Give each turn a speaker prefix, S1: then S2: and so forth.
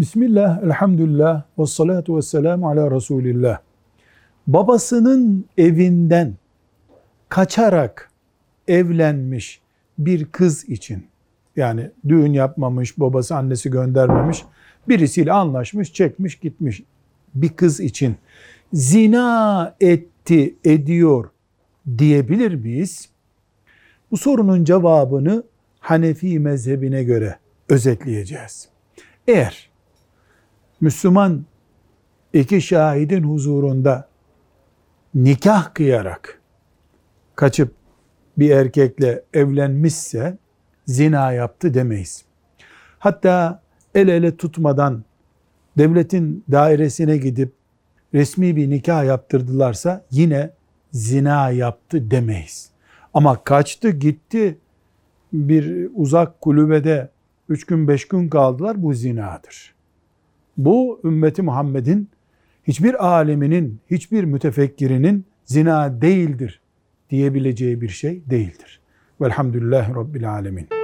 S1: Bismillah, elhamdülillah, ve salatu ve selamu ala Resulillah. Babasının evinden kaçarak evlenmiş bir kız için, yani düğün yapmamış, babası annesi göndermemiş, birisiyle anlaşmış, çekmiş, gitmiş bir kız için zina etti, ediyor diyebilir miyiz? Bu sorunun cevabını Hanefi mezhebine göre özetleyeceğiz. Eğer Müslüman iki şahidin huzurunda nikah kıyarak kaçıp bir erkekle evlenmişse zina yaptı demeyiz. Hatta el ele tutmadan devletin dairesine gidip resmi bir nikah yaptırdılarsa yine zina yaptı demeyiz. Ama kaçtı gitti bir uzak kulübede üç gün beş gün kaldılar bu zinadır. Bu ümmeti Muhammed'in hiçbir aleminin, hiçbir mütefekkirinin zina değildir diyebileceği bir şey değildir. Velhamdülillahi Rabbil Alemin.